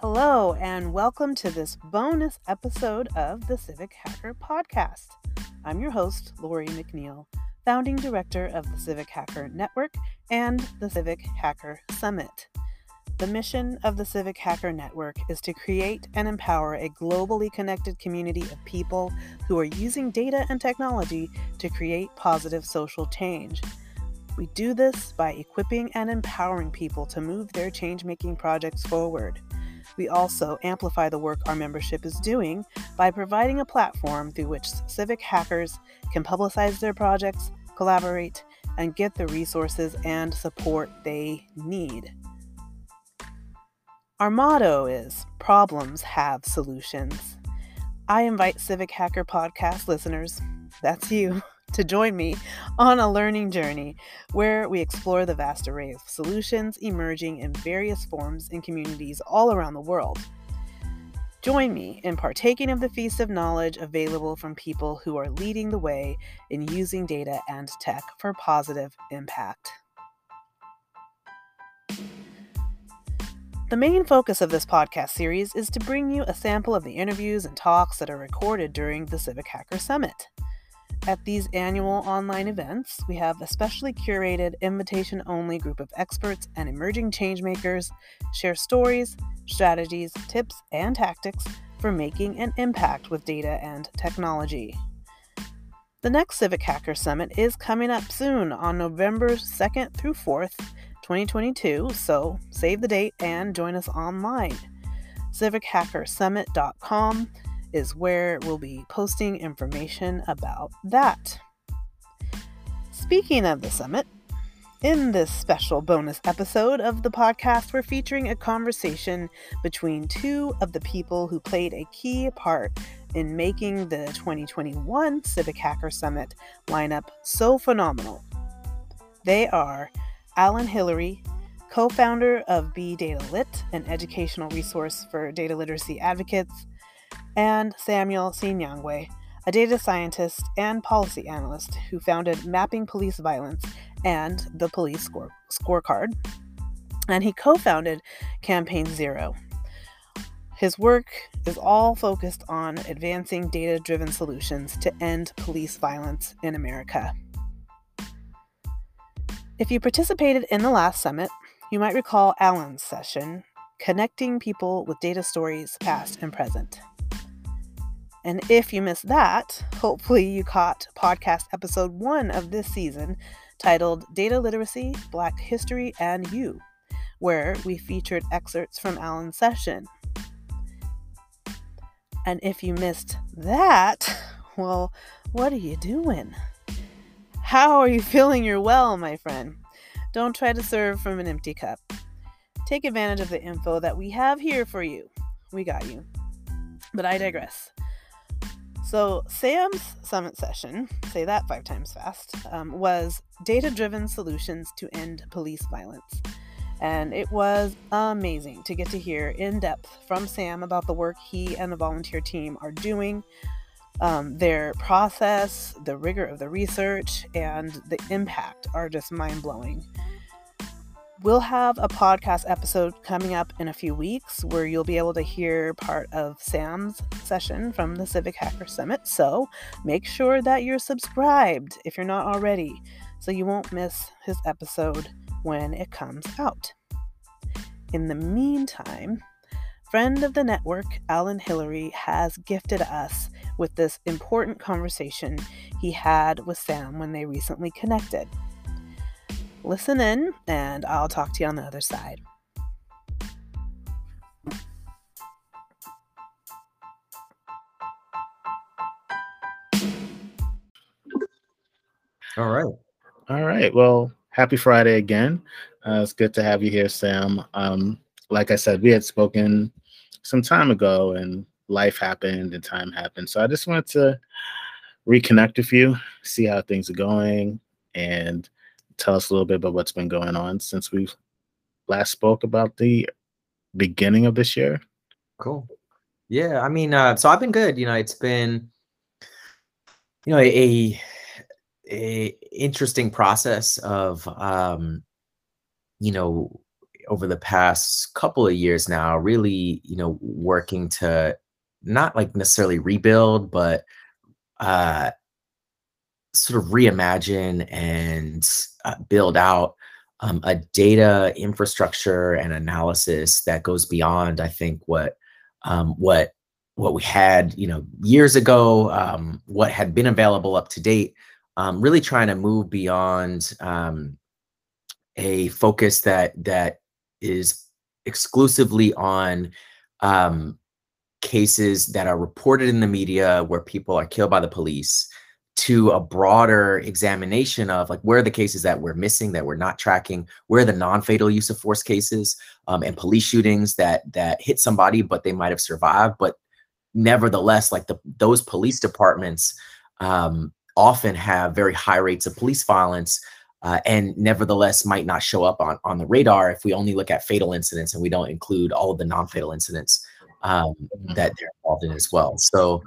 Hello, and welcome to this bonus episode of the Civic Hacker Podcast. I'm your host, Lori McNeil, founding director of the Civic Hacker Network and the Civic Hacker Summit. The mission of the Civic Hacker Network is to create and empower a globally connected community of people who are using data and technology to create positive social change. We do this by equipping and empowering people to move their change making projects forward. We also amplify the work our membership is doing by providing a platform through which civic hackers can publicize their projects, collaborate, and get the resources and support they need. Our motto is Problems Have Solutions. I invite Civic Hacker Podcast listeners, that's you, to join me on a learning journey where we explore the vast array of solutions emerging in various forms in communities all around the world. Join me in partaking of the feast of knowledge available from people who are leading the way in using data and tech for positive impact. The main focus of this podcast series is to bring you a sample of the interviews and talks that are recorded during the Civic Hacker Summit. At these annual online events, we have a specially curated invitation only group of experts and emerging changemakers share stories, strategies, tips, and tactics for making an impact with data and technology. The next Civic Hacker Summit is coming up soon on November 2nd through 4th, 2022, so save the date and join us online. CivicHackerSummit.com is where we'll be posting information about that. Speaking of the summit, in this special bonus episode of the podcast, we're featuring a conversation between two of the people who played a key part in making the 2021 Civic Hacker Summit lineup so phenomenal. They are Allen Hillery, co founder of Be Data Lit, an educational resource for data literacy advocates, and Samuel Sinyangwe, a data scientist and policy analyst who founded Mapping Police Violence and the Police Score- Scorecard. And he co founded Campaign Zero. His work is all focused on advancing data driven solutions to end police violence in America. If you participated in the last summit, you might recall Allen's session, Connecting People with Data Stories Past and Present. And if you missed that, hopefully you caught podcast episode one of this season titled Data Literacy, Black History, and You, where we featured excerpts from Allen's session. And if you missed that, well, what are you doing? How are you filling your well, my friend? Don't try to serve from an empty cup. Take advantage of the info that we have here for you. We got you. But I digress. So, Sam's summit session, say that five times fast, um, was data driven solutions to end police violence. And it was amazing to get to hear in depth from Sam about the work he and the volunteer team are doing, um, their process, the rigor of the research, and the impact are just mind blowing. We'll have a podcast episode coming up in a few weeks where you'll be able to hear part of Sam's session from the Civic Hacker Summit. So make sure that you're subscribed if you're not already so you won't miss his episode when it comes out. In the meantime, friend of the network, Allen Hillery, has gifted us with this important conversation he had with Sam when they recently connected. Listen in, and I'll talk to you on the other side. All right. All right. Well, happy Friday again. Uh, it's good to have you here, Sam. Um, like I said, we had spoken some time ago, and life happened and time happened. So I just wanted to reconnect with you, see how things are going, and tell us a little bit about what's been going on since we last spoke about the beginning of this year. Cool. Yeah, I mean, uh, so I've been good. You know, it's been, you know, a a interesting process of, um, you know, over the past couple of years now, really, you know, working to not like necessarily rebuild, but uh, sort of reimagine and uh, build out um, a data infrastructure and analysis that goes beyond, I think, what um, what what we had, you know, years ago, um, what had been available up to date. Um, really trying to move beyond um, a focus that that is exclusively on um, cases that are reported in the media where people are killed by the police to a broader examination of like where are the cases that we're missing that we're not tracking where are the non-fatal use of force cases um, and police shootings that that hit somebody but they might have survived but nevertheless like the those police departments um, often have very high rates of police violence uh, and nevertheless might not show up on, on the radar if we only look at fatal incidents and we don't include all of the non-fatal incidents um, mm-hmm. that they're involved in as well. So,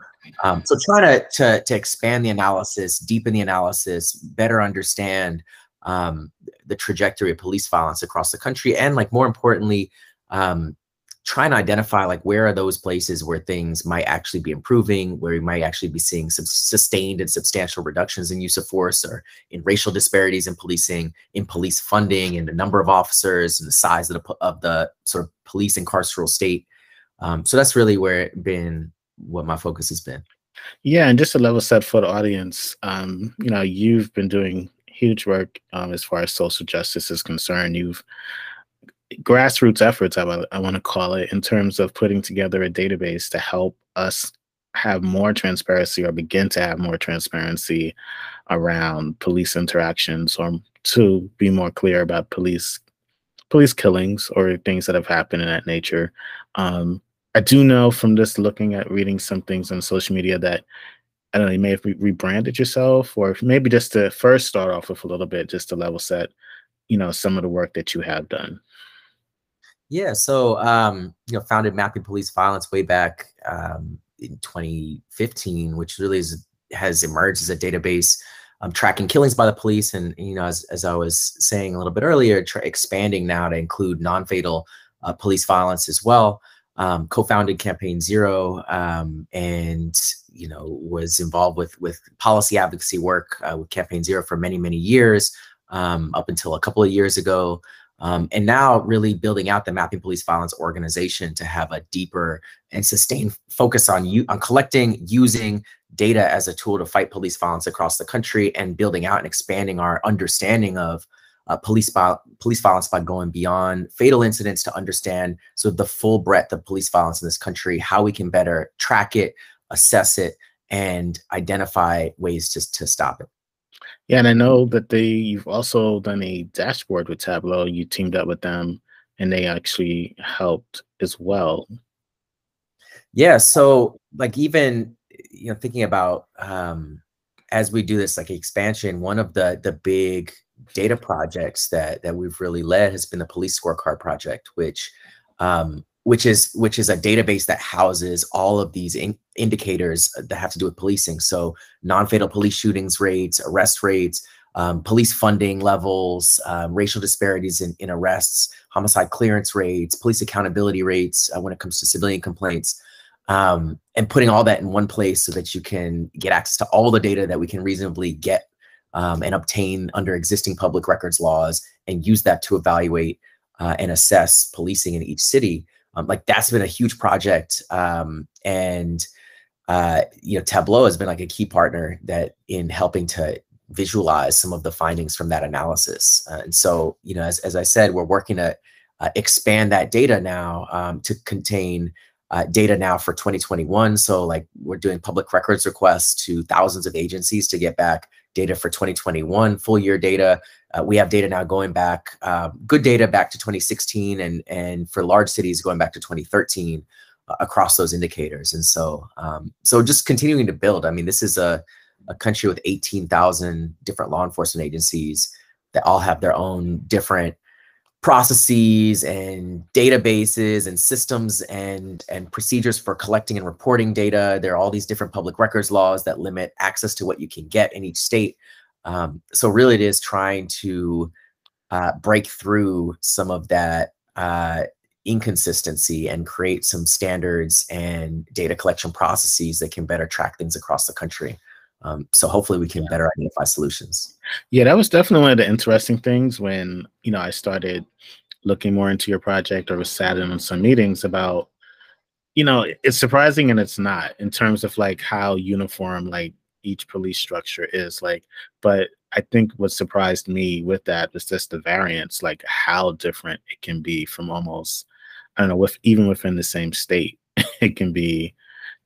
um, so trying to, to, to expand the analysis, deepen the analysis, better understand um, the trajectory of police violence across the country, and like more importantly, um, trying to identify like where are those places where things might actually be improving, where we might actually be seeing some sustained and substantial reductions in use of force, or in racial disparities in policing, in police funding, in the number of officers, and the size of the of the sort of police and carceral state. Um, so that's really where it been what my focus has been. Yeah, and just a level set for the audience, um, you know, you've been doing huge work um, as far as social justice is concerned. You've grassroots efforts, I, I want to call it, in terms of putting together a database to help us have more transparency or begin to have more transparency around police interactions or to be more clear about police police killings or things that have happened in that nature. Um, I do know from just looking at reading some things on social media that I don't know, you may have re- rebranded yourself, or maybe just to first start off with a little bit, just to level set, you know, some of the work that you have done. Yeah, so um, you know, founded Mapping Police Violence way back um, in 2015, which really is, has emerged as a database um, tracking killings by the police, and you know, as as I was saying a little bit earlier, expanding now to include non-fatal uh, police violence as well um, co-founded Campaign Zero, um, and you know was involved with with policy advocacy work uh, with Campaign Zero for many many years, um, up until a couple of years ago, um, and now really building out the Mapping Police Violence organization to have a deeper and sustained focus on you on collecting, using data as a tool to fight police violence across the country, and building out and expanding our understanding of uh, police, police violence by going beyond fatal incidents to understand so the full breadth of police violence in this country, how we can better track it, assess it, and identify ways to, to stop it. Yeah, and I know that they you've also done a dashboard with Tableau. You teamed up with them, and they actually helped as well. Yeah, so like even you know thinking about um, as we do this like expansion, one of the the big data projects that that we've really led has been the police scorecard project which um, which is which is a database that houses all of these in indicators that have to do with policing. So non-fatal police shootings rates arrest rates um, police funding levels um, racial disparities in, in arrests homicide clearance rates police accountability rates uh, when it comes to civilian complaints um, and putting all that in one place so that you can get access to all the data that we can reasonably get um, and obtain under existing public records laws and use that to evaluate uh, and assess policing in each city. Um, like that's been a huge project. Um, and, uh, you know, Tableau has been like a key partner that in helping to visualize some of the findings from that analysis. Uh, and so, you know, as, as I said, we're working to uh, expand that data now um, to contain uh, data now for 2021. So like we're doing public records requests to thousands of agencies to get back data for 2021, full year data. Uh, we have data now going back, uh, good data back to 2016, and and for large cities going back to 2013 uh, across those indicators. And so, um, so just continuing to build. I mean, this is a a country with 18,000 different law enforcement agencies that all have their own different processes and databases and systems and and procedures for collecting and reporting data there are all these different public records laws that limit access to what you can get in each state um, so really it is trying to uh, break through some of that uh, inconsistency and create some standards and data collection processes that can better track things across the country. Um, so hopefully we can better identify solutions. Yeah, that was definitely one of the interesting things when you know I started looking more into your project or was sat in on some meetings about you know it's surprising and it's not in terms of like how uniform like each police structure is like but i think what surprised me with that was just the variance like how different it can be from almost i don't know with even within the same state it can be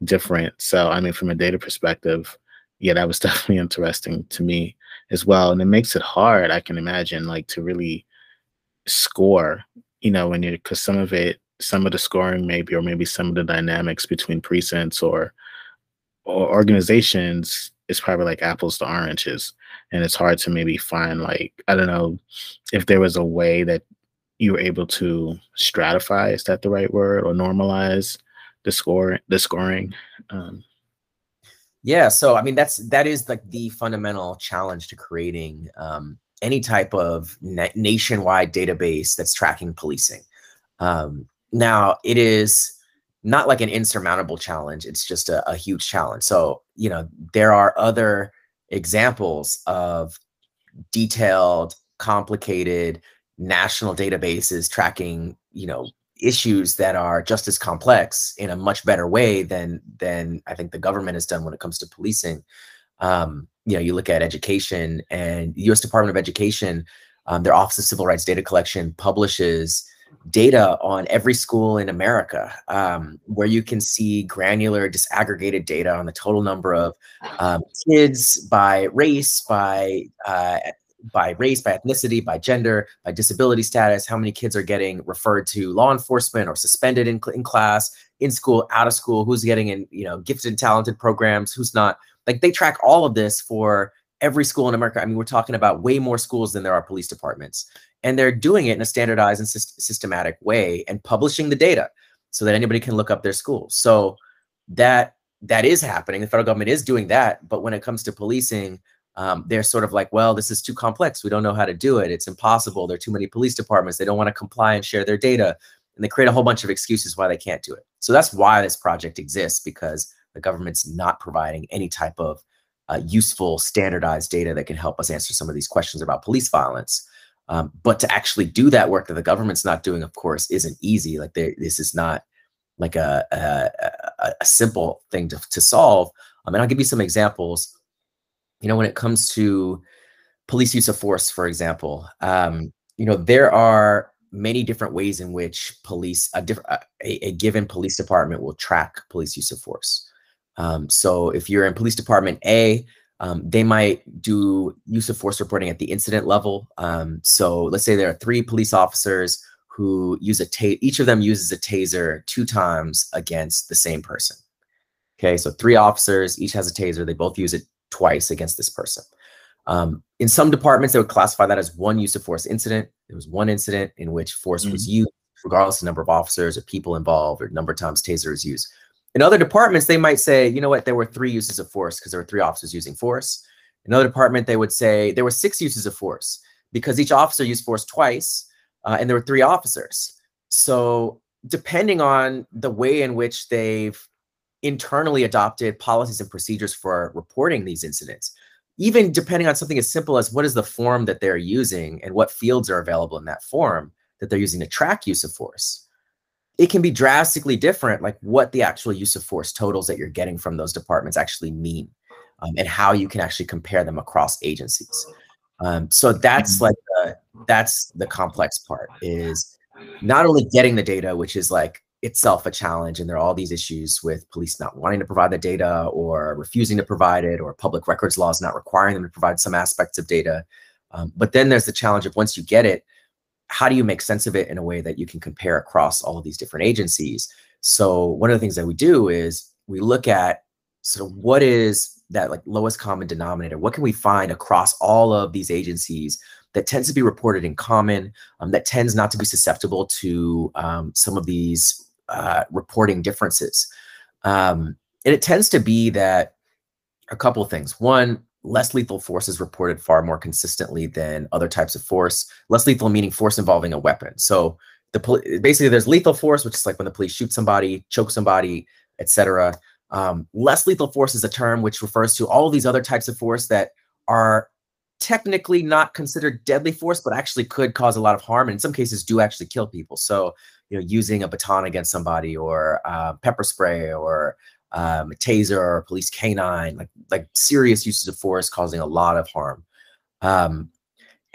different so i mean from a data perspective yeah that was definitely interesting to me as well and it makes it hard i can imagine like to really score you know when you because some of it some of the scoring maybe or maybe some of the dynamics between precincts or or organizations is probably like apples to oranges and it's hard to maybe find like i don't know if there was a way that you were able to stratify is that the right word or normalize the score the scoring um, yeah so i mean that's that is like the fundamental challenge to creating um, any type of na- nationwide database that's tracking policing um, now it is not like an insurmountable challenge. It's just a, a huge challenge. So, you know, there are other examples of detailed, complicated national databases tracking, you know, issues that are just as complex in a much better way than than I think the government has done when it comes to policing. Um, you know, you look at education and U.S. Department of Education, um, their Office of Civil Rights Data Collection publishes data on every school in America, um, where you can see granular, disaggregated data on the total number of um, kids by race, by uh, by race, by ethnicity, by gender, by disability status, how many kids are getting referred to law enforcement or suspended in, in class, in school, out of school, who's getting in, you know, gifted and talented programs, who's not. Like they track all of this for every school in America. I mean, we're talking about way more schools than there are police departments and they're doing it in a standardized and syst- systematic way and publishing the data so that anybody can look up their schools so that that is happening the federal government is doing that but when it comes to policing um, they're sort of like well this is too complex we don't know how to do it it's impossible there are too many police departments they don't want to comply and share their data and they create a whole bunch of excuses why they can't do it so that's why this project exists because the government's not providing any type of uh, useful standardized data that can help us answer some of these questions about police violence um, but to actually do that work that the government's not doing, of course, isn't easy. Like this is not like a, a, a simple thing to, to solve. Um, and I'll give you some examples. You know, when it comes to police use of force, for example, um, you know, there are many different ways in which police, a, diff- a, a given police department will track police use of force. Um, so if you're in police department A, um, they might do use of force reporting at the incident level. Um, so let's say there are three police officers who use a taser, each of them uses a taser two times against the same person. Okay, so three officers, each has a taser, they both use it twice against this person. Um, in some departments, they would classify that as one use of force incident. There was one incident in which force mm-hmm. was used, regardless of the number of officers or people involved or number of times taser is used. In other departments, they might say, you know what, there were three uses of force because there were three officers using force. In another department, they would say there were six uses of force because each officer used force twice uh, and there were three officers. So, depending on the way in which they've internally adopted policies and procedures for reporting these incidents, even depending on something as simple as what is the form that they're using and what fields are available in that form that they're using to track use of force it can be drastically different, like what the actual use of force totals that you're getting from those departments actually mean, um, and how you can actually compare them across agencies. Um, so that's mm-hmm. like the, that's the complex part is not only getting the data, which is like itself a challenge, and there are all these issues with police not wanting to provide the data or refusing to provide it, or public records laws not requiring them to provide some aspects of data. Um, but then there's the challenge of once you get it, how do you make sense of it in a way that you can compare across all of these different agencies? So one of the things that we do is we look at sort of what is that like lowest common denominator? What can we find across all of these agencies that tends to be reported in common, um, that tends not to be susceptible to um, some of these uh, reporting differences? Um, and it tends to be that a couple of things. One, less lethal force is reported far more consistently than other types of force. Less lethal meaning force involving a weapon. So the basically there's lethal force, which is like when the police shoot somebody, choke somebody, etc. Um, less lethal force is a term which refers to all these other types of force that are technically not considered deadly force, but actually could cause a lot of harm, and in some cases do actually kill people. So, you know, using a baton against somebody, or uh, pepper spray, or um, a taser, or a police canine, like like serious uses of force causing a lot of harm. Um,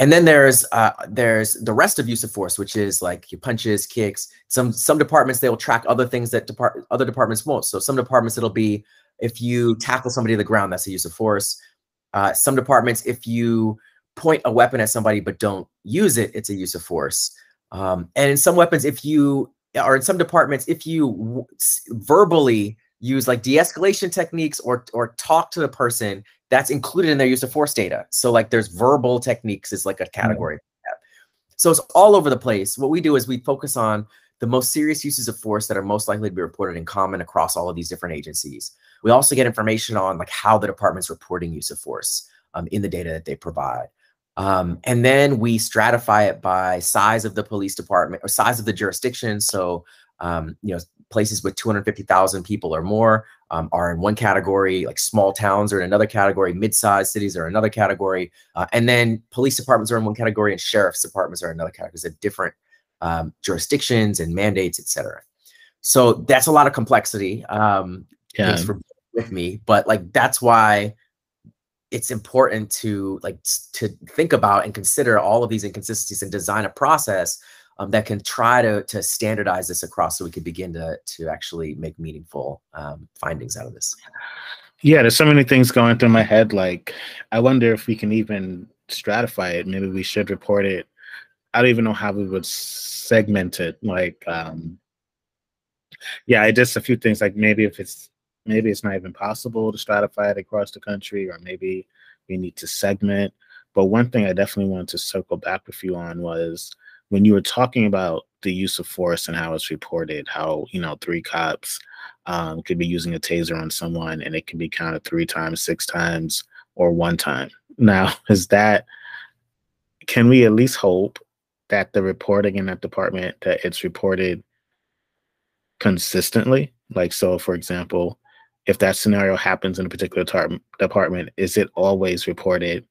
and then there's uh, there's the rest of use of force, which is like your punches, kicks. Some some departments they will track other things that depart other departments won't. So some departments it'll be if you tackle somebody to the ground, that's a use of force. Uh, some departments, if you point a weapon at somebody but don't use it, it's a use of force. Um, and in some weapons, if you or in some departments, if you verbally use like de-escalation techniques or or talk to the person that's included in their use of force data. So like there's verbal techniques is like a category mm-hmm. so it's all over the place. What we do is we focus on the most serious uses of force that are most likely to be reported in common across all of these different agencies. We also get information on like how the department's reporting use of force um, in the data that they provide um, and then we stratify it by size of the police department or size of the jurisdiction so um, you know places with 250,000 people or more um, are in one category, like small towns are in another category, mid-sized cities are another category, uh, and then police departments are in one category and sheriff's departments are another category. There's different um, jurisdictions and mandates, etc. So that's a lot of complexity. Um, yeah. Thanks for with me, but like that's why it's important to like to think about and consider all of these inconsistencies and design a process um, that can try to to standardize this across so we could begin to to actually make meaningful um, findings out of this. Yeah there's so many things going through my head like i wonder if we can even stratify it. Maybe we should report it. I don't even know how we would segment it like um yeah i just a few things like maybe if it's maybe it's not even possible to stratify it across the country or maybe we need to segment but one thing i definitely wanted to circle back with you on was when you were talking about the use of force and how it's reported, how you know three cops um, could be using a taser on someone and it can be counted three times, six times, or one time. Now, is that can we at least hope that the reporting in that department that it's reported consistently? Like, so for example, if that scenario happens in a particular tar- department, is it always reported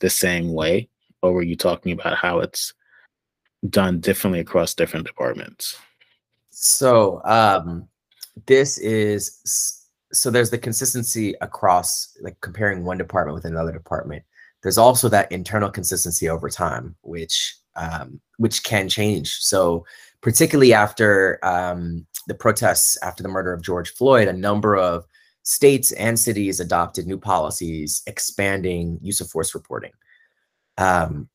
the same way? Or were you talking about how it's done differently across different departments? So um, this is so there's the consistency across like comparing one department with another department. There's also that internal consistency over time, which um, which can change. So particularly after um, the protests after the murder of George Floyd, a number of states and cities adopted new policies expanding use of force reporting. Um,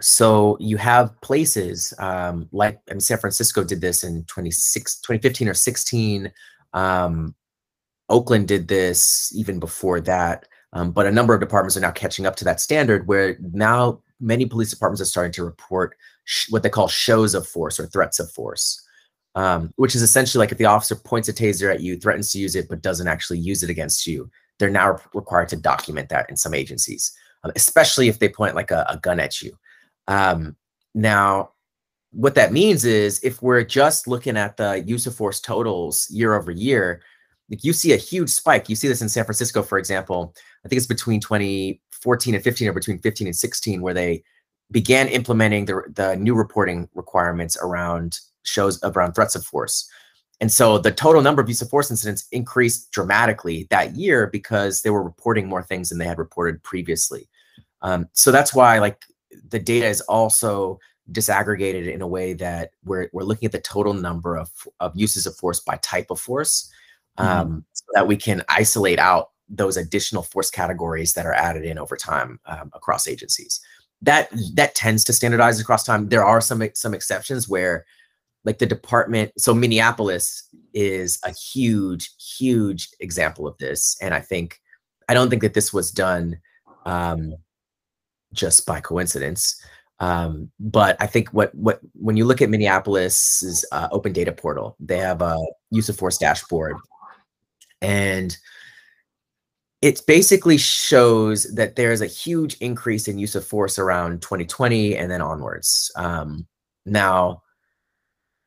so you have places um, like San Francisco did this in 2015 or 16. Um, Oakland did this even before that. Um, but a number of departments are now catching up to that standard where now many police departments are starting to report what they call shows of force or threats of force, um, which is essentially like if the officer points a taser at you, threatens to use it, but doesn't actually use it against you, they're now required to document that in some agencies, um, especially if they point like a, a gun at you. Um, now, what that means is if we're just looking at the use of force totals year over year, like you see a huge spike. You see this in San Francisco, for example. I think it's between 2014 and 15 or between 15 and 16 where they began implementing the, the new reporting requirements around shows around threats of force. And so the total number of use of force incidents increased dramatically that year because they were reporting more things than they had reported previously. Um, so that's why like the data is also disaggregated in a way that we're, we're looking at the total number of, of uses of force by type of force mm-hmm. um, so that we can isolate out those additional force categories that are added in over time um, across agencies that that tends to standardize across time there are some some exceptions where like the department so minneapolis is a huge huge example of this and i think i don't think that this was done um, just by coincidence. Um, but I think what what when you look at Minneapolis's uh, open data portal, they have a use of force dashboard, and it basically shows that there is a huge increase in use of force around 2020 and then onwards. Um, now,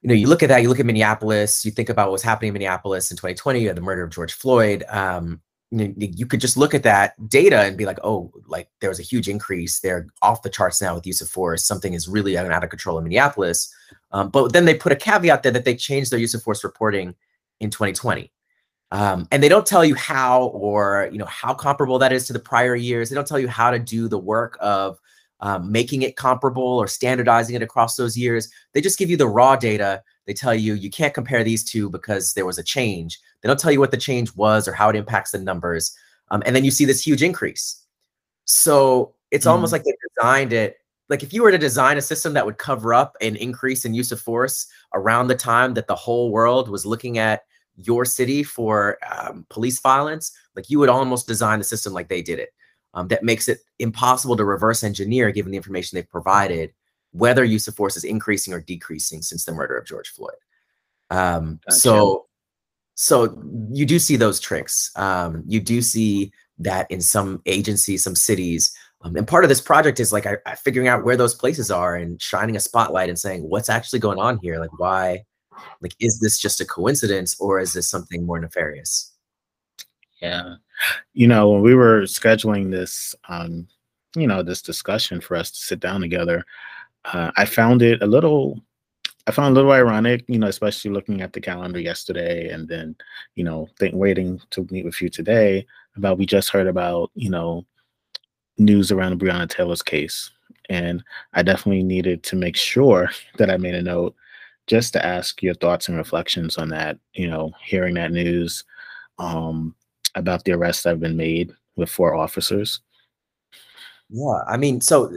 you know, you look at that, you look at Minneapolis, you think about what's happening in Minneapolis in 2020, or the murder of George Floyd. Um, you, you could just look at that data and be like, oh, like there was a huge increase. They're off the charts now with use of force. Something is really out of control in Minneapolis. Um, but then they put a caveat there that they changed their use of force reporting in 2020. Um, and they don't tell you how or you know how comparable that is to the prior years. They don't tell you how to do the work of um, making it comparable or standardizing it across those years. They just give you the raw data. They tell you you can't compare these two because there was a change. They don't tell you what the change was or how it impacts the numbers. Um, and then you see this huge increase. So it's mm-hmm. almost like they designed it. Like if you were to design a system that would cover up an increase in use of force around the time that the whole world was looking at your city for um, police violence, like you would almost design the system like they did it. Um, that makes it impossible to reverse engineer given the information they've provided whether use of force is increasing or decreasing since the murder of George Floyd. Um, gotcha. So, so you do see those tricks. Um, you do see that in some agencies, some cities, um, and part of this project is like I, I figuring out where those places are and shining a spotlight and saying what's actually going on here. Like, why? Like, is this just a coincidence or is this something more nefarious? Yeah. You know, when we were scheduling this, um, you know, this discussion for us to sit down together, uh, I found it a little, I found a little ironic, you know, especially looking at the calendar yesterday and then, you know, think, waiting to meet with you today about we just heard about, you know, news around Breonna Taylor's case. And I definitely needed to make sure that I made a note just to ask your thoughts and reflections on that, you know, hearing that news um, about the arrests that have been made with four officers. Yeah, I mean, so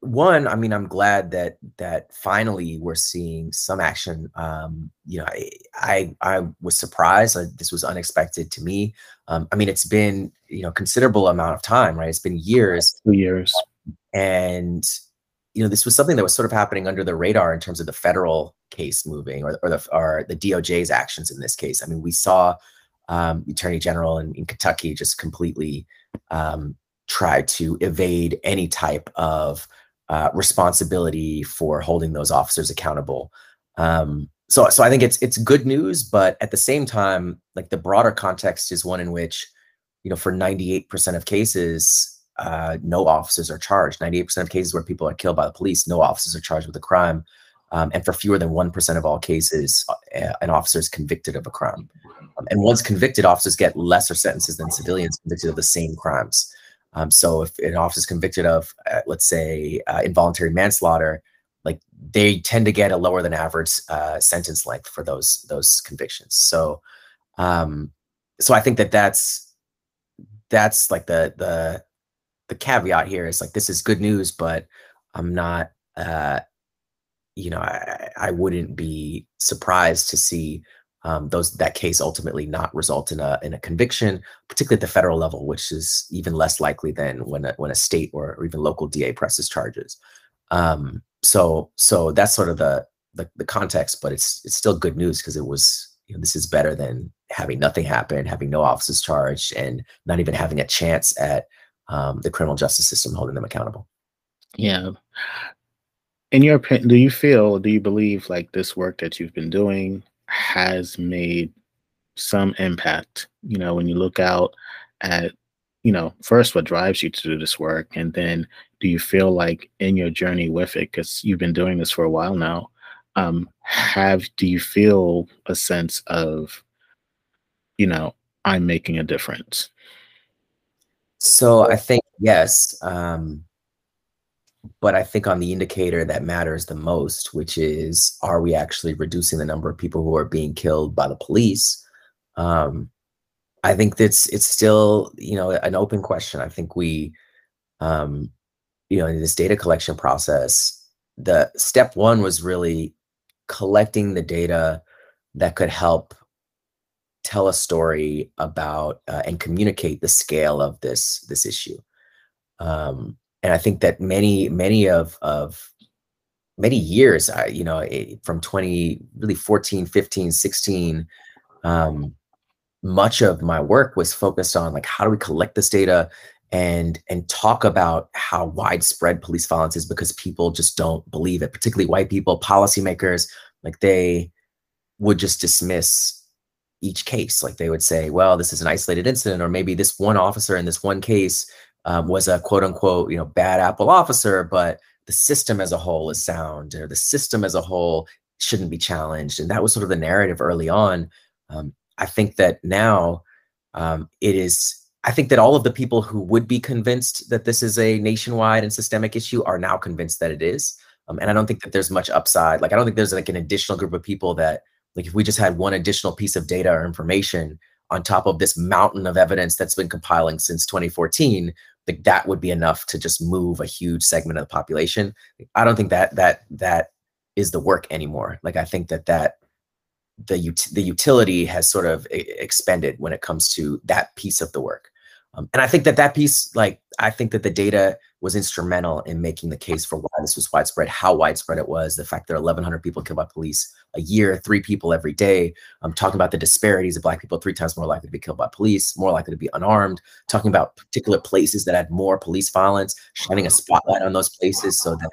one, I mean, I'm glad that that finally we're seeing some action. Um, you know, I I, I was surprised. Uh, this was unexpected to me. Um, I mean, it's been you know considerable amount of time, right? It's been years, two years, and you know, this was something that was sort of happening under the radar in terms of the federal case moving or or the or the DOJ's actions in this case. I mean, we saw um, Attorney General in, in Kentucky just completely um, try to evade any type of uh, responsibility for holding those officers accountable. Um, so, so I think it's it's good news, but at the same time, like the broader context is one in which, you know, for 98% of cases, uh, no officers are charged. 98% of cases where people are killed by the police, no officers are charged with a crime. Um, and for fewer than 1% of all cases, uh, an officer is convicted of a crime. Um, and once convicted, officers get lesser sentences than civilians convicted of the same crimes. Um, so if an officer is convicted of, uh, let's say, uh, involuntary manslaughter, like they tend to get a lower than average uh, sentence length for those those convictions. So, um, so I think that that's that's like the the the caveat here is like this is good news, but I'm not, uh, you know, I, I wouldn't be surprised to see um, those that case ultimately not result in a in a conviction, particularly at the federal level, which is even less likely than when a, when a state or, even local DA presses charges. Um, so so that's sort of the, the the, context, but it's it's still good news because it was you know, this is better than having nothing happen, having no officers charged, and not even having a chance at um, the criminal justice system holding them accountable. Yeah. In your opinion, do you feel, do you believe like this work that you've been doing has made some impact. You know, when you look out at, you know, first what drives you to do this work, and then do you feel like in your journey with it, because you've been doing this for a while now, um, have do you feel a sense of, you know, I'm making a difference? So I think yes. Um, but I think on the indicator that matters the most, which is are we actually reducing the number of people who are being killed by the police? Um, I think that's it's still you know an open question. I think we, um, you know, in this data collection process, the step one was really collecting the data that could help tell a story about uh, and communicate the scale of this this issue. Um, and I think that many many of of many years, I, you know, eh, from 20 really 14, 15, 16, um, much of my work was focused on like how do we collect this data and and talk about how widespread police violence is because people just don't believe it, particularly white people, policymakers, like they would just dismiss each case. Like they would say, well, this is an isolated incident, or maybe this one officer in this one case um, was a quote unquote, you know, bad apple officer, but the system as a whole is sound, or the system as a whole shouldn't be challenged. And that was sort of the narrative early on. Um, I think that now um, it is. I think that all of the people who would be convinced that this is a nationwide and systemic issue are now convinced that it is. Um, and I don't think that there's much upside. Like I don't think there's like an additional group of people that like if we just had one additional piece of data or information on top of this mountain of evidence that's been compiling since 2014, like that would be enough to just move a huge segment of the population. I don't think that that that is the work anymore. Like I think that that the ut- the utility has sort of expended when it comes to that piece of the work. Um, and I think that that piece, like, I think that the data was instrumental in making the case for why this was widespread, how widespread it was, the fact that 1,100 people killed by police a year, three people every day. I'm um, talking about the disparities of Black people three times more likely to be killed by police, more likely to be unarmed, talking about particular places that had more police violence, shining a spotlight on those places so that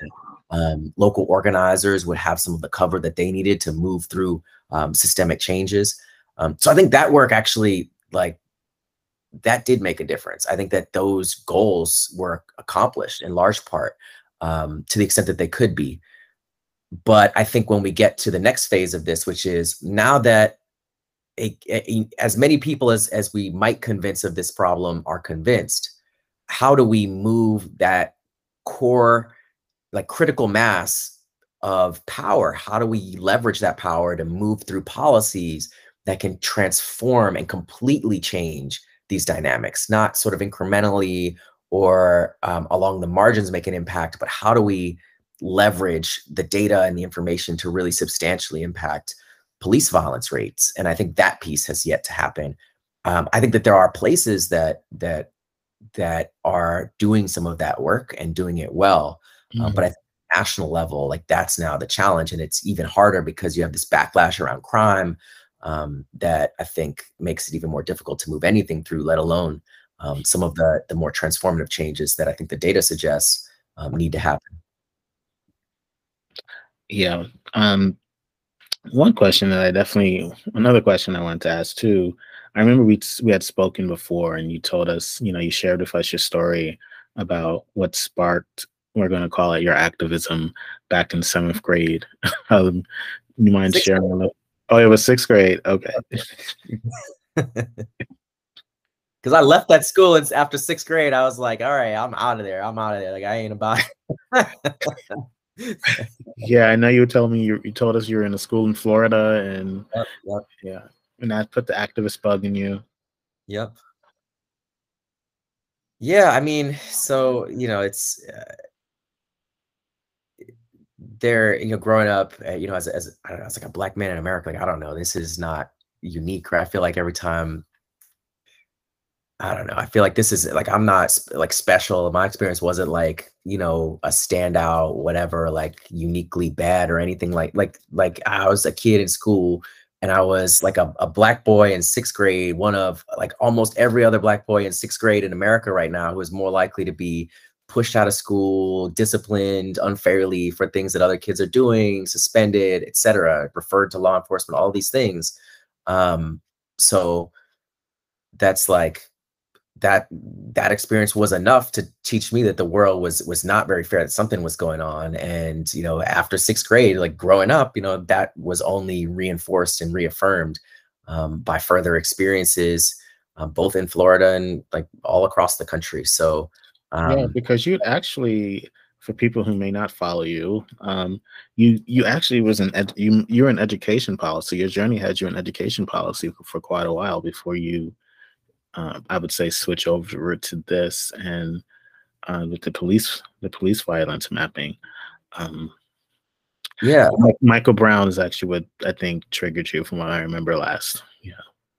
um, local organizers would have some of the cover that they needed to move through um, systemic changes. Um, so I think that work actually like that did make a difference. I think that those goals were accomplished in large part um, to the extent that they could be. But I think when we get to the next phase of this, which is now that a, a, as many people as, as we might convince of this problem are convinced, how do we move that core, like critical mass of power? How do we leverage that power to move through policies that can transform and completely change these dynamics, not sort of incrementally or um, along the margins make an impact, but how do we leverage the data and the information to really substantially impact police violence rates? And I think that piece has yet to happen. Um, I think that there are places that that that are doing some of that work and doing it well, mm-hmm. um, but at the national level, like that's now the challenge, and it's even harder because you have this backlash around crime um, that I think makes it even more difficult to move anything through, let alone um, some of the the more transformative changes that I think the data suggests um, need to happen. Yeah. Um, one question that I definitely, another question I wanted to ask too. I remember we we had spoken before, and you told us, you know, you shared with us your story about what sparked, we're going to call it your activism back in seventh grade. um, you mind Sixth sharing a little? Oh, it was sixth grade. Okay. Because I left that school and after sixth grade, I was like, all right, I'm out of there. I'm out of there. Like I ain't about it. yeah, I know you were telling me you, you told us you were in a school in Florida and yep, yep. yeah. And that put the activist bug in you. Yep. Yeah, I mean, so you know, it's uh, there, you know, growing up, uh, you know, as as I don't know, as like a black man in America, like I don't know, this is not unique. Right? I feel like every time, I don't know, I feel like this is like I'm not like special. My experience wasn't like you know a standout, whatever, like uniquely bad or anything like like like I was a kid in school and I was like a, a black boy in sixth grade, one of like almost every other black boy in sixth grade in America right now who is more likely to be pushed out of school, disciplined unfairly for things that other kids are doing, suspended, etc., referred to law enforcement, all these things. Um, so that's like that that experience was enough to teach me that the world was was not very fair that something was going on and you know after sixth grade like growing up you know that was only reinforced and reaffirmed um, by further experiences um, both in florida and like all across the country so um, yeah, because you actually, for people who may not follow you, um, you you actually was an ed- you you're an education policy. Your journey had you in education policy for, for quite a while before you, uh, I would say, switch over to this and uh, with the police the police violence mapping. Um, yeah, Michael Brown is actually what I think triggered you from what I remember last. Yeah.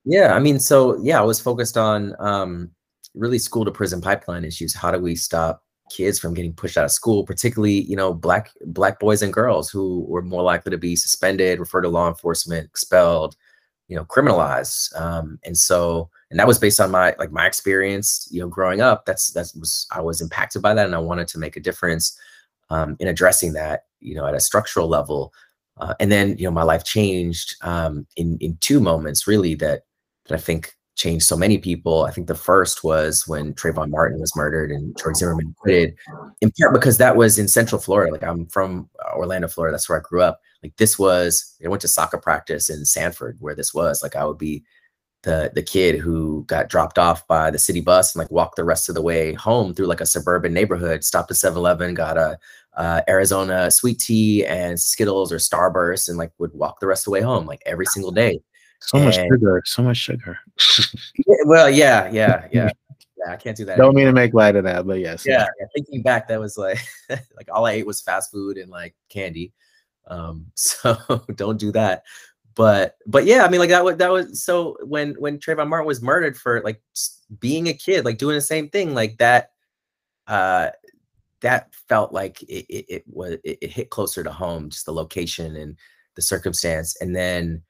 Yeah, I mean, so yeah, I was focused on um, really school to prison pipeline issues. How do we stop kids from getting pushed out of school, particularly you know black black boys and girls who were more likely to be suspended, referred to law enforcement, expelled, you know, criminalized. Um, and so, and that was based on my like my experience, you know, growing up. That's that was I was impacted by that, and I wanted to make a difference um, in addressing that, you know, at a structural level. Uh, and then you know my life changed um, in in two moments really that that I think changed so many people. I think the first was when Trayvon Martin was murdered and George Zimmerman acquitted, in part because that was in Central Florida. Like I'm from Orlando, Florida. That's where I grew up. Like this was, I went to soccer practice in Sanford, where this was. Like I would be the the kid who got dropped off by the city bus and like walked the rest of the way home through like a suburban neighborhood. Stopped at 7-Eleven, got a uh, Arizona sweet tea and Skittles or Starburst, and like would walk the rest of the way home, like every single day. So and, much sugar, so much sugar. well, yeah, yeah, yeah. Yeah, I can't do that. Don't anymore. mean to make light of that, but yes. Yeah, yeah, thinking back, that was like like all I ate was fast food and like candy. Um, so don't do that. But but yeah, I mean like that was that was so when when Trayvon Martin was murdered for like being a kid, like doing the same thing, like that uh that felt like it, it, it was it, it hit closer to home, just the location and the circumstance. And then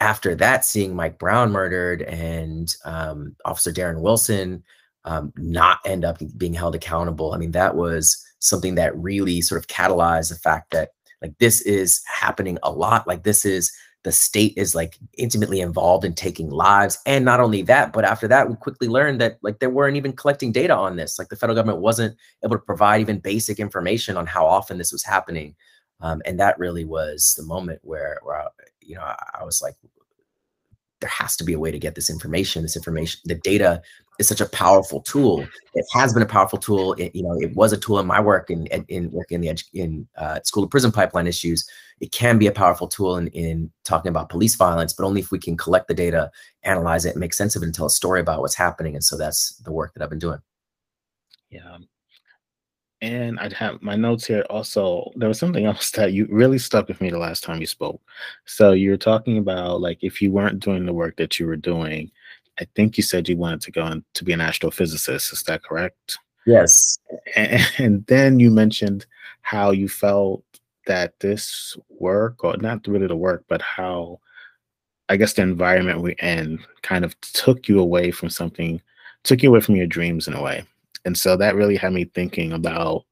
after that, seeing Mike Brown murdered and um, Officer Darren Wilson um, not end up being held accountable, I mean, that was something that really sort of catalyzed the fact that like this is happening a lot. Like this is the state is like intimately involved in taking lives. And not only that, but after that, we quickly learned that like they weren't even collecting data on this. Like the federal government wasn't able to provide even basic information on how often this was happening. Um, and that really was the moment where, where I, you know, I, I was like, there has to be a way to get this information. This information, the data is such a powerful tool. It has been a powerful tool. It, you know, it was a tool in my work in in, in working in the in uh, school to prison pipeline issues. It can be a powerful tool in in talking about police violence, but only if we can collect the data, analyze it, make sense of it, and tell a story about what's happening. And so that's the work that I've been doing. Yeah, and I'd have my notes here also. There was something else that you really stuck with me the last time you spoke. So you were talking about like if you weren't doing the work that you were doing, I think you said you wanted to go on to be an astrophysicist. Is that correct? Yes. And, and then you mentioned how you felt that this work, or not really the work, but how I guess the environment we're in kind of took you away from something, took you away from your dreams in a way. And so that really had me thinking about,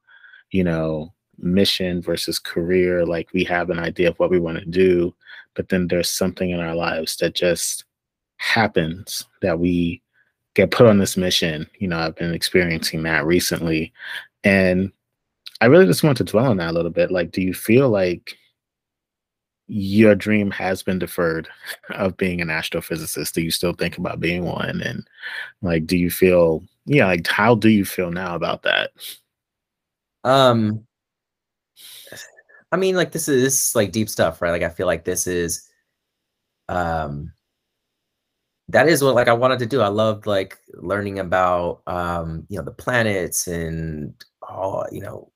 you know, mission versus career. Like we have an idea of what we want to do, but then there's something in our lives that just happens that we get put on this mission. You know, I've been experiencing that recently. And I really just want to dwell on that a little bit. Like, do you feel like your dream has been deferred of being an astrophysicist? Do you still think about being one? And like, do you feel yeah like how do you feel now about that? Um i mean like this is, this is like deep stuff right? Like i feel like this is um that is what like i wanted to do. I loved like learning about um you know the planets and all you know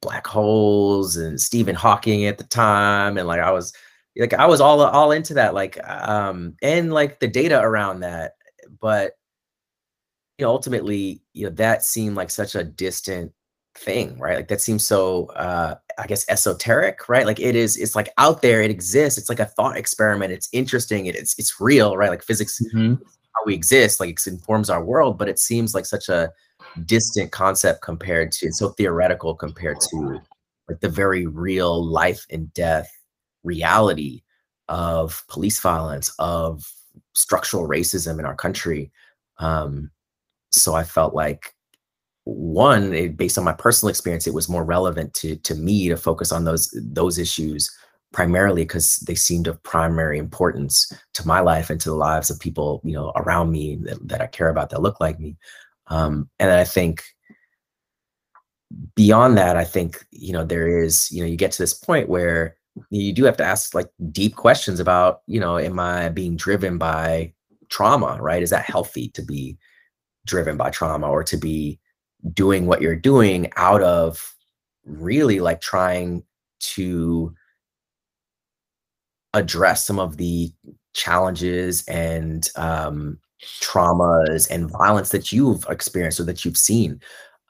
black holes and stephen hawking at the time and like i was like i was all all into that like um and like the data around that but ultimately, you know, that seemed like such a distant thing, right? Like that seems so uh I guess esoteric, right? Like it is it's like out there, it exists. It's like a thought experiment. It's interesting, it, it's it's real, right? Like physics mm-hmm. how we exist, like it informs our world, but it seems like such a distant concept compared to it's so theoretical compared to like the very real life and death reality of police violence, of structural racism in our country. Um, so I felt like one, it, based on my personal experience, it was more relevant to to me to focus on those those issues primarily because they seemed of primary importance to my life and to the lives of people you know around me that, that I care about that look like me. Um, and I think beyond that, I think you know there is you know you get to this point where you do have to ask like deep questions about you know am I being driven by trauma right is that healthy to be driven by trauma or to be doing what you're doing out of really like trying to address some of the challenges and um, traumas and violence that you've experienced or that you've seen.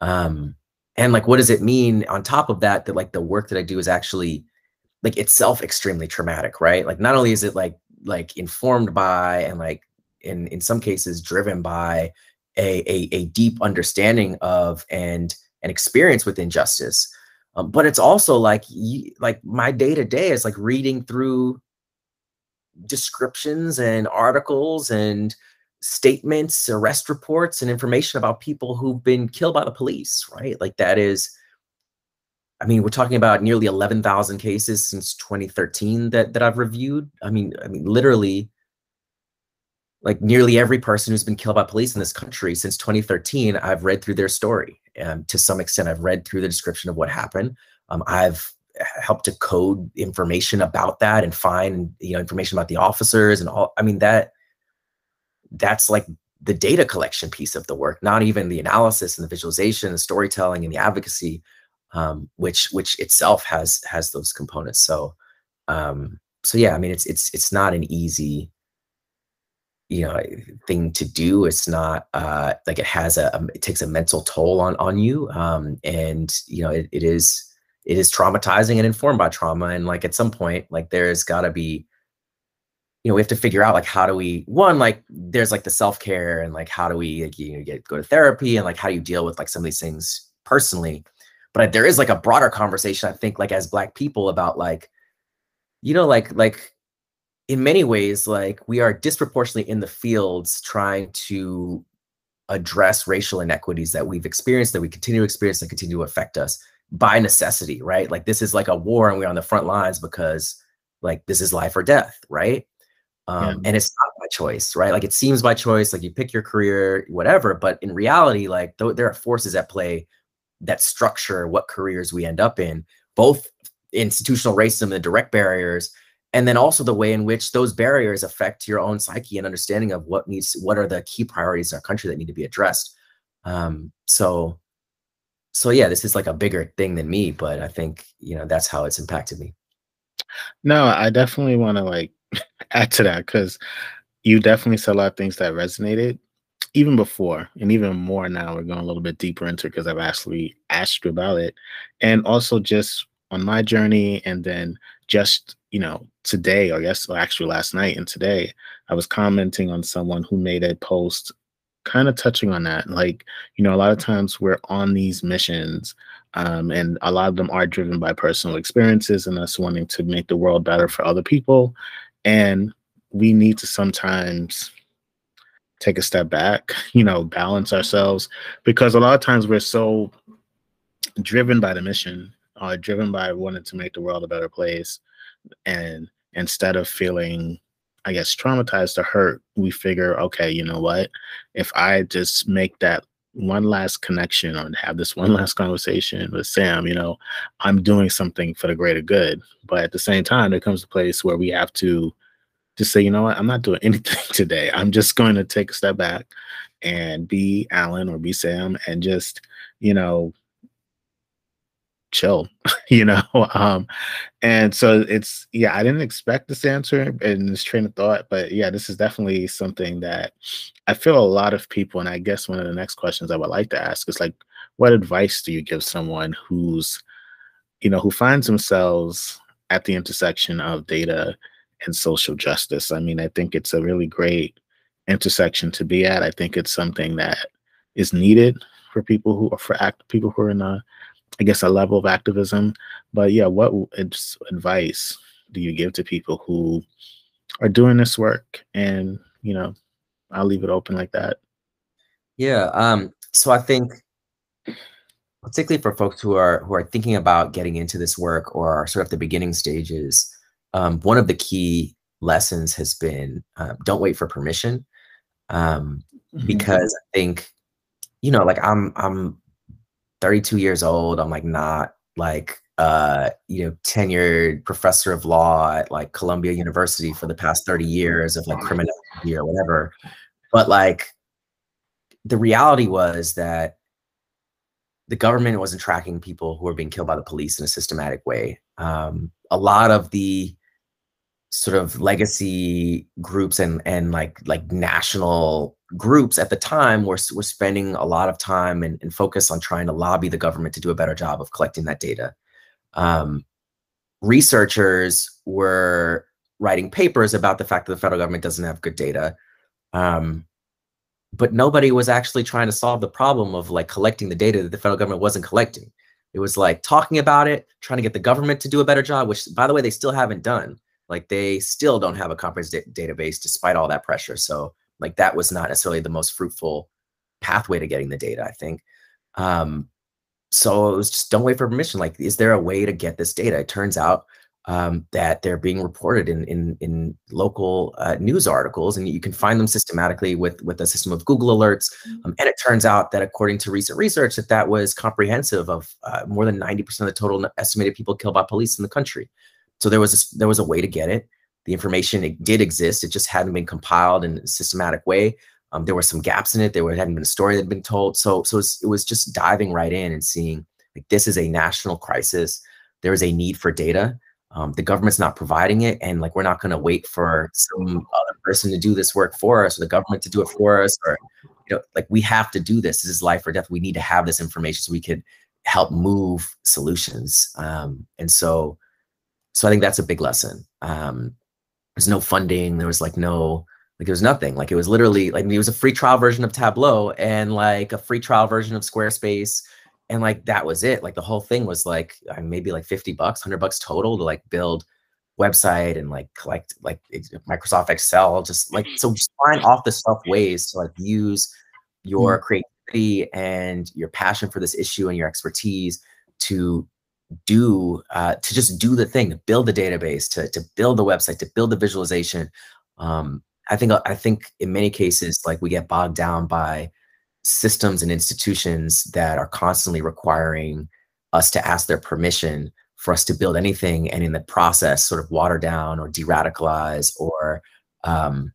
Um, and like what does it mean on top of that that like the work that i do is actually like itself extremely traumatic right? Like not only is it like like informed by and like in in some cases driven by a, a, a deep understanding of and an experience with injustice. Um, but it's also like like my day to day is like reading through descriptions and articles and statements, arrest reports, and information about people who've been killed by the police, right? Like that is, I mean, we're talking about nearly 11,000 cases since 2013 that, that I've reviewed. I mean, I mean, literally like nearly every person who's been killed by police in this country since 2013, I've read through their story. And to some extent, I've read through the description of what happened. Um, I've helped to code information about that and find you know information about the officers and all. I mean that that's like the data collection piece of the work, not even the analysis and the visualization, the storytelling and the advocacy, um, which which itself has has those components. So um, so yeah, I mean it's it's it's not an easy you know thing to do it's not uh like it has a, a it takes a mental toll on on you um and you know it, it is it is traumatizing and informed by trauma and like at some point like there's got to be you know we have to figure out like how do we one like there's like the self-care and like how do we like, you know get go to therapy and like how do you deal with like some of these things personally? But there is like a broader conversation i think like as black people about like you know like like in many ways like we are disproportionately in the fields trying to address racial inequities that we've experienced that we continue to experience and continue to affect us by necessity right? Like this is like a war and we're on the front lines because like this is life or death right? Um, yeah. and it's not by choice right? Like it seems by choice like you pick your career whatever but in reality like th- there are forces at play that structure what careers we end up in both institutional racism and direct barriers and then also the way in which those barriers affect your own psyche and understanding of what needs what are the key priorities in our country that need to be addressed. Um, so so yeah this is like a bigger thing than me but i think you know that's how it's impacted me. No i definitely want to like add to that because you definitely said a lot of things that resonated even before and even more now we're going a little bit deeper into it because i've actually asked you about it. And also just on my journey and then just you know today or yes actually last night and today i was commenting on someone who made a post kind of touching on that like you know a lot of times we're on these missions um, and a lot of them are driven by personal experiences and us wanting to make the world better for other people and we need to sometimes take a step back you know balance ourselves because a lot of times we're so driven by the mission or driven by wanting to make the world a better place and instead of feeling I guess, traumatized or hurt, we figure, okay, you know what? If I just make that one last connection or have this one last conversation with Sam, you know, I'm doing something for the greater good. But at the same time, there comes a place where we have to just say, you know what, I'm not doing anything today. I'm just going to take a step back and be Allen or be Sam and just, you know, chill, you know. Um, and so it's yeah, I didn't expect this answer and this train of thought, but yeah, this is definitely something that I feel a lot of people, and I guess one of the next questions I would like to ask is like, what advice do you give someone who's, you know, who finds themselves at the intersection of data and social justice? I mean, I think it's a really great intersection to be at. I think it's something that is needed for people who are for act people who are in a I guess, a level of activism. But yeah, what advice do you give to people who are doing this work? And, you know, I'll leave it open like that. Yeah. Um, so I think particularly for folks who are who are thinking about getting into this work or are sort of the beginning stages, um, one of the key lessons has been uh, don't wait for permission. Um, mm-hmm. because I think, you know, like I'm I'm 32 years old. I'm like not like uh, you know, tenured professor of law at like Columbia University for the past 30 years of like criminality or whatever. But like the reality was that the government wasn't tracking people who were being killed by the police in a systematic way. Um, a lot of the sort of legacy groups and and like like national groups at the time were, were spending a lot of time and, and focus on trying to lobby the government to do a better job of collecting that data. Um, researchers were writing papers about the fact that the federal government doesn't have good data. Um, but nobody was actually trying to solve the problem of like collecting the data that the federal government wasn't collecting. It was like talking about it, trying to get the government to do a better job, which, by the way, they still haven't done. Like they still don't have a comprehensive database despite all that pressure. So, like that was not necessarily the most fruitful pathway to getting the data. I think. Um, so it was just don't wait for permission. Like, is there a way to get this data? It turns out um, that they're being reported in in, in local uh, news articles, and you can find them systematically with with a system of Google alerts. Mm. Um, and it turns out that according to recent research, that that was comprehensive of uh, more than ninety percent of the total estimated people killed by police in the country. So there was a, there was a way to get it. The information it did exist; it just hadn't been compiled in a systematic way. Um, there were some gaps in it. There hadn't been a story that had been told. So so it was, just diving right in and seeing like this is a national crisis. There is a need for data um, the government's not providing it and like we're not going to wait for some other person to do this work for us or the government to do it for us or you know like we have to do this this is life or death we need to have this information so we could help move solutions um, and so so i think that's a big lesson. Um, there's no funding there was like no like there was nothing. Like it was literally like it was a free trial version of tableau and like a free trial version of squarespace. And like that was it. Like the whole thing was like maybe like 50 bucks 100 bucks total to like build website and like collect like microsoft excel. Just like so just find off the stuff ways to like use your mm. creativity and your passion for this issue and your expertise to do uh, to just do the thing to build the database to, to build the website to build the visualization um, i think i think in many cases like we get bogged down by systems and institutions that are constantly requiring us to ask their permission for us to build anything and in the process sort of water down or de-radicalize or um,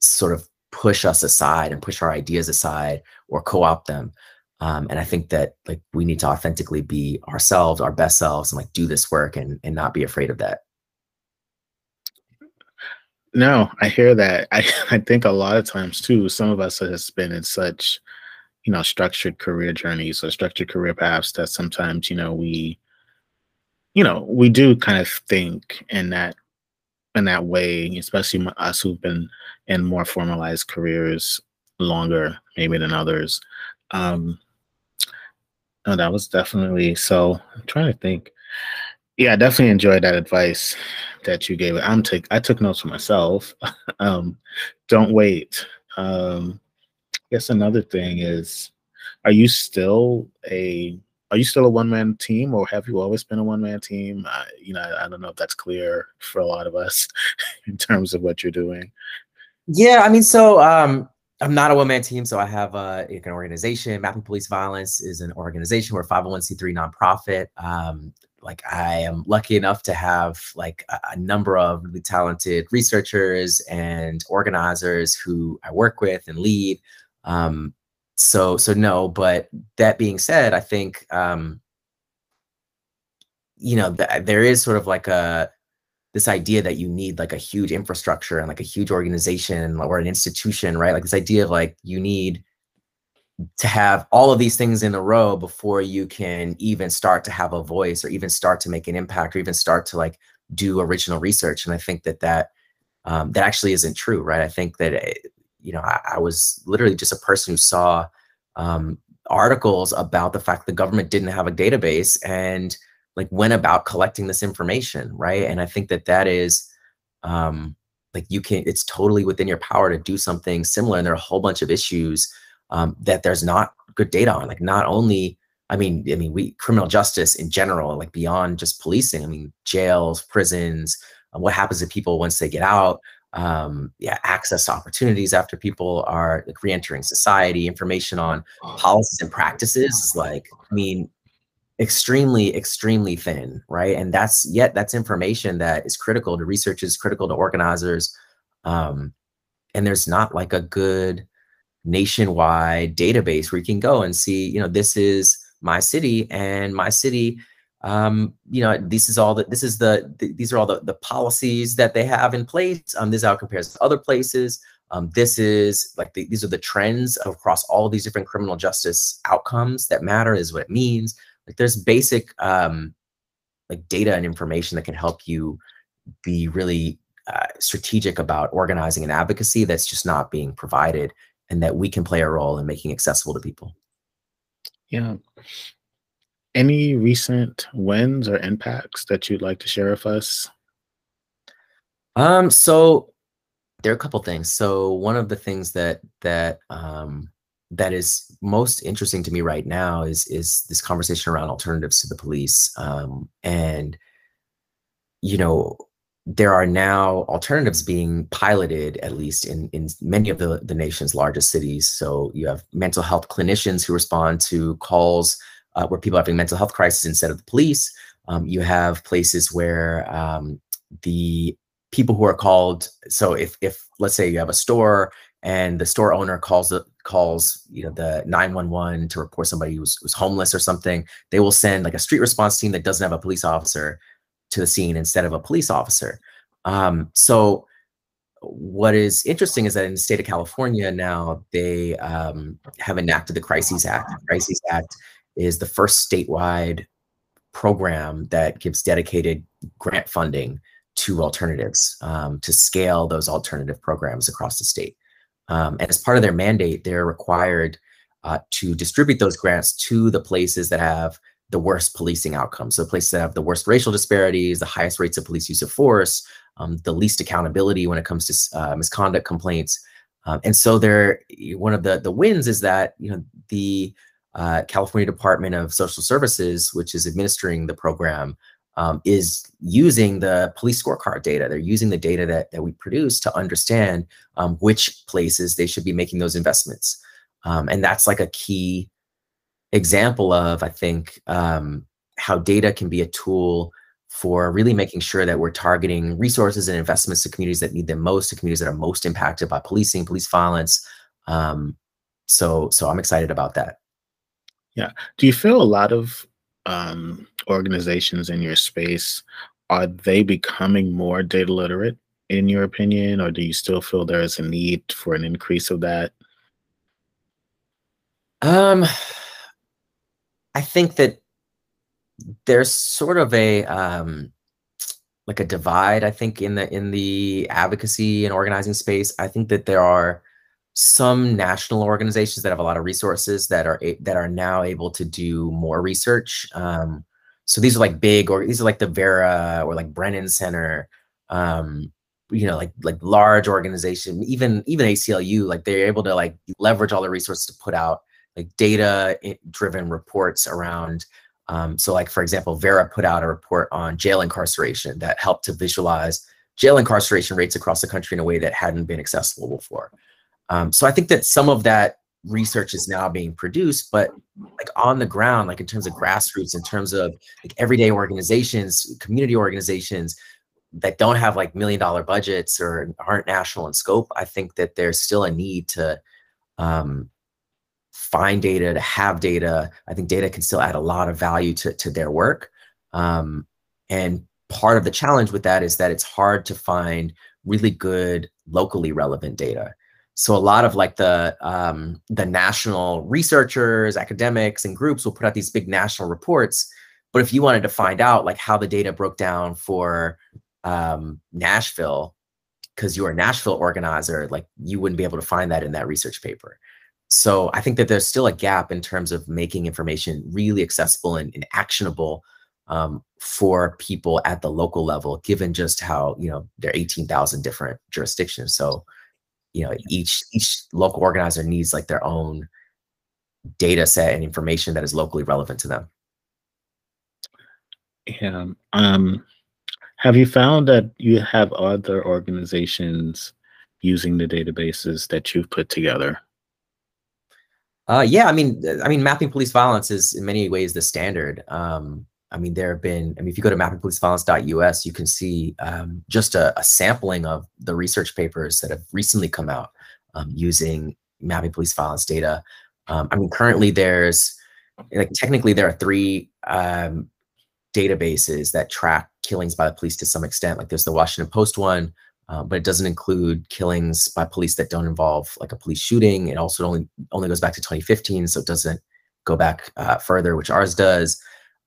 sort of push us aside and push our ideas aside or co-opt them um, and i think that like we need to authentically be ourselves our best selves and like do this work and, and not be afraid of that no, I hear that. I, I think a lot of times too, some of us has been in such, you know, structured career journeys or structured career paths that sometimes, you know, we, you know, we do kind of think in that in that way, especially us who've been in more formalized careers longer, maybe than others. Um, no, that was definitely so. I'm trying to think. Yeah, I definitely enjoyed that advice that you gave. I'm take I took notes for myself. um, don't wait. Um, I guess another thing is, are you still a are you still a one man team, or have you always been a one man team? You know, I, I don't know if that's clear for a lot of us in terms of what you're doing. Yeah, I mean, so um, I'm not a one man team, so I have uh, an organization. Mapping Police Violence is an organization. We're a 501c3 nonprofit. Um, like I am lucky enough to have like a, a, number of really talented researchers and organizers who I work with and lead. Um, so so no, but that being said, I think um, you know th- there is sort of like a this idea that you need like a huge infrastructure and like a huge organization or an institution, right? Like this idea of like you need to have all of these things in a row before you can even start to have a voice or even start to make an impact or even start to like do original research and i think that that um, that actually isn't true right i think that eh, you know I, I, was literally just a person who saw um, articles about the fact the government didn't have a database and like went about collecting this information right and i think that that is um, like you can it's totally within your power to do something similar and there are a whole bunch of issues um, that there's not good data on. Like not only, I mean, I mean, we criminal justice in general, like beyond just policing. I mean, jails, prisons, uh, what happens to people once they get out. Um, yeah, access to opportunities after people are like re-entering society. Information on policies and practices is like, I mean, extremely extremely thin right and that's yet that's information that is critical to researchers critical to organizers um and there's not like a good nationwide database where you can go and see, you know, this is my city and my city um, you know, this is all that this is the, the, these are all the, the policies that they have in place. Um, this is how it compares to other places. Um, this is like the, these are the trends across all these different criminal justice outcomes that matter is what it means. Like there's basic um, like data and information that can help you be really uh, strategic about organizing an advocacy that's just not being provided and that we can play a role in making accessible to people. Yeah. any recent wins or impacts that you'd like to share with us? Um, so there are a couple things. So one of the things that that um, that is most interesting to me right now is is this conversation around alternatives to the police. Um, and you know, there are now alternatives being piloted, at least in in many of the the nation's largest cities. So you have mental health clinicians who respond to calls uh, where people are having mental health crisis instead of the police. Um, you have places where um, the people who are called. So if if let's say you have a store and the store owner calls the calls you know the 911 to report somebody who's, who's homeless or something they will send like a street response team that doesn't have a police officer to the scene instead of a police officer um, so what is interesting is that in the state of california now they um, have enacted the crises act the crises act is the first statewide program that gives dedicated grant funding to alternatives um, to scale those alternative programs across the state. Um, and as part of their mandate, they're required uh, to distribute those grants to the places that have the worst policing outcomes. So places that have the worst racial disparities, the highest rates of police use of force, um, the least accountability when it comes to uh, misconduct complaints. Um, and so there, one of the the wins is that you know the uh, California Department of Social Services, which is administering the program, um, is using the police scorecard data. They're using the data that, that we produce to understand um, which places they should be making those investments. Um, and that's like a key example of, I think, um, how data can be a tool for really making sure that we're targeting resources and investments to communities that need them most, to communities that are most impacted by policing, police violence. Um, so, so I'm excited about that. Yeah. Do you feel a lot of um, organizations in your space are they becoming more data literate in your opinion? Or do you still feel there is a need for an increase of that? Um i think that there's sort of a um like a divide i think in the in the advocacy and organizing space. I think that there are some national organizations that have a lot of resources that are that are now able to do more research. Um, so these are like big, or these are like the Vera or like Brennan Center, um, you know, like like large organization. Even even ACLU, like they're able to like leverage all the resources to put out like data driven reports around. Um, so like for example, Vera put out a report on jail incarceration that helped to visualize jail incarceration rates across the country in a way that hadn't been accessible before. Um, so I think that some of that research is now being produced, but like on the ground, like in terms of grassroots, in terms of like everyday organizations, community organizations that don't have like million dollar budgets or aren't national in scope, I think that there's still a need to um, find data, to have data. I think data can still add a lot of value to, to their work. Um, and part of the challenge with that is that it's hard to find really good locally relevant data so a lot of like the um, the national researchers academics and groups will put out these big national reports. But if you wanted to find out like how the data broke down for um, nashville because you're a nashville organizer like you wouldn't be able to find that in that research paper. So i think that there's still a gap in terms of making information really accessible and, and actionable um, for people at the local level given just how you know there are 18000 different jurisdictions. So you know each each local organizer needs like their own data set and information that is locally relevant to them yeah um have you found that you have other organizations using the databases that you've put together uh, yeah, I mean, I mean, mapping police violence is in many ways the standard. Um, I mean, there have been, I mean, if you go to mappingpoliceviolence.us, you can see um, just a, a, sampling of the research papers that have recently come out um, using mapping police violence data. Um, I mean, currently there's, like, technically there are three um, databases that track killings by the police to some extent. Like, there's the Washington Post one, uh, but it doesn't include killings by police that don't involve like a police shooting. It also only only goes back to 2015, so it doesn't go back uh, further, which ours does.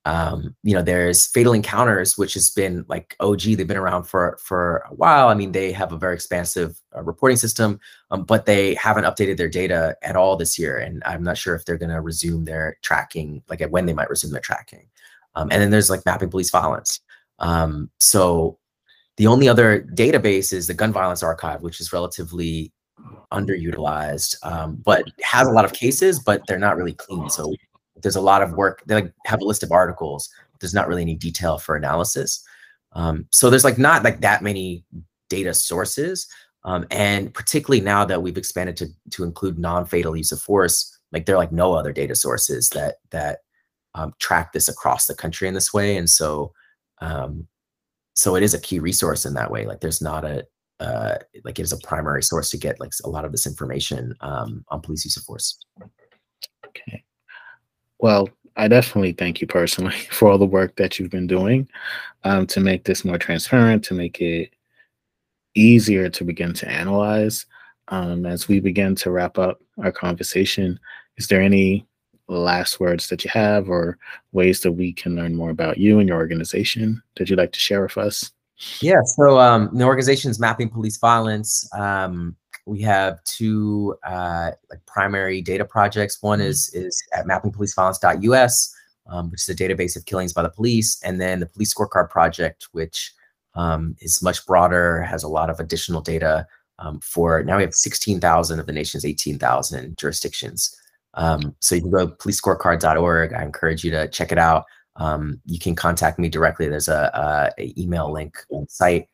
Um, you know, there's Fatal Encounters, which has been like OG. They've been around for for a while. I mean, they have a very expansive uh, reporting system, um, but they haven't updated their data at all this year. And I'm not sure if they're going to resume their tracking, like when they might resume their tracking. Um, and then there's like mapping police violence. Um, so the only other database is the gun violence archive, which is relatively underutilized, um, but has a lot of cases, but they're not really clean. So there's a lot of work. They like have a list of articles. There's not really any detail for analysis. Um, so there's like not like that many data sources. Um, and particularly now that we've expanded to to include non-fatal use of force, like there are like no other data sources that that um, track this across the country in this way. And so um, so it is a key resource in that way. Like there's not a uh, like it is a primary source to get like a lot of this information um, on police use of force. Okay. Well, I definitely thank you personally for all the work that you've been doing um, to make this more transparent, to make it easier to begin to analyze. Um, as we begin to wrap up our conversation, is there any last words that you have or ways that we can learn more about you and your organization that you'd like to share with us? Yeah, so um, the organization is Mapping Police Violence. Um, we have two uh, like primary data projects. One mm-hmm. is is at mappingpoliceviolence.us, um, which is a database of killings by the police, and then the Police Scorecard Project, which um, is much broader, has a lot of additional data um, for now we have 16,000 of the nation's 18,000 jurisdictions. Um, so you can go to police policescorecard.org. I encourage you to check it out. Um, you can contact me directly. There's a, a, a email link on the site.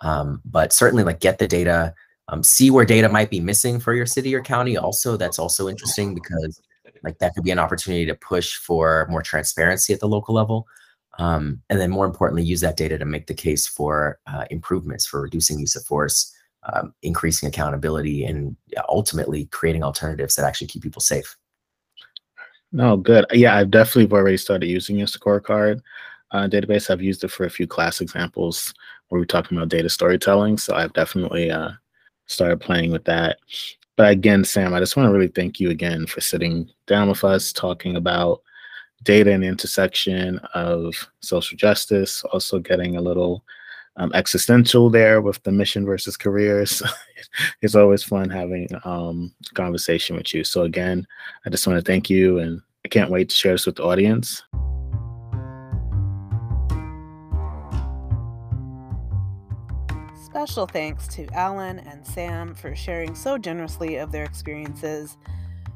Um, but certainly like get the data, um, see where data might be missing for your city or county. Also, that's also interesting because like that could be an opportunity to push for more transparency at the local level. Um, and then more importantly, use that data to make the case for uh, improvements for reducing use of force, um, increasing accountability, and ultimately creating alternatives that actually keep people safe. No, good. Yeah, I've definitely already started using your scorecard uh, database. I've used it for a few class examples where we're talking about data storytelling. So I've definitely uh, started playing with that. But again, Sam, I just want to really thank you again for sitting down with us, talking about data and intersection of social justice, also getting a little um, existential there with the mission versus careers. it's always fun having um, conversation with you. So again, I just want to thank you, and I can't wait to share this with the audience. Special thanks to Allen and Sam for sharing so generously of their experiences,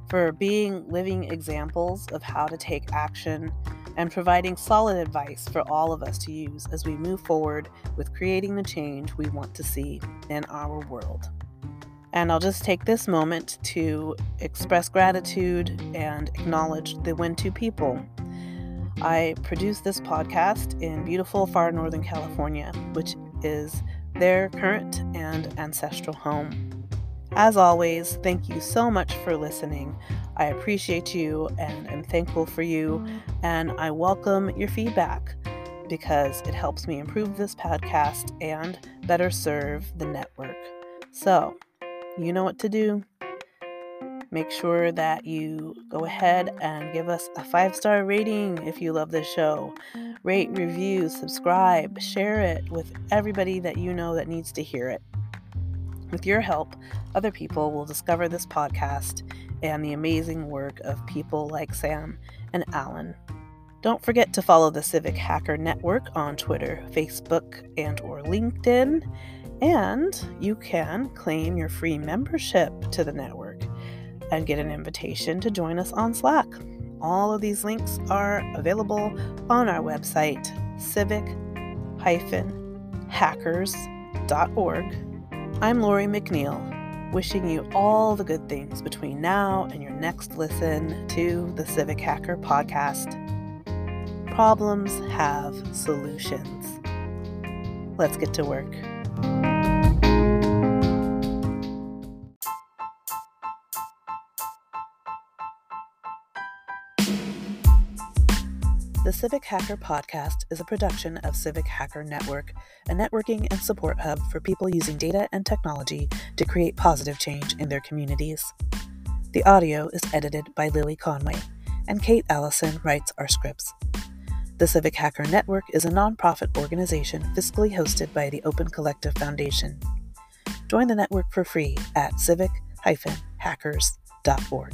for being living examples of how to take action and providing solid advice for all of us to use as we move forward with creating the change we want to see in our world. And I'll just take this moment to express gratitude and acknowledge the Wintu people. I produce this podcast in beautiful far northern California, which is their current and ancestral home. As always, thank you so much for listening. I appreciate you and am thankful for you, and I welcome your feedback because it helps me improve this podcast and better serve the network. So, you know what to do. Make sure that you go ahead and give us a five star rating if you love this show. Rate, review, subscribe, share it with everybody that you know that needs to hear it. With your help, other people will discover this podcast and the amazing work of people like Sam and Allen. Don't forget to follow the Civic Hacker Network on Twitter, Facebook, and or LinkedIn, and you can claim your free membership to the network and get an invitation to join us on Slack. All of these links are available on our website, civic-hackers.org. I'm Lori McNeil wishing you all the good things between now and your next listen to the Civic Hacker podcast. Problems have solutions. Let's get to work. The Civic Hacker Podcast is a production of Civic Hacker Network, a networking and support hub for people using data and technology to create positive change in their communities. The audio is edited by Lily Conway, and Kate Allison writes our scripts. The Civic Hacker Network is a nonprofit organization fiscally hosted by the Open Collective Foundation. Join the network for free at civic-hackers.org.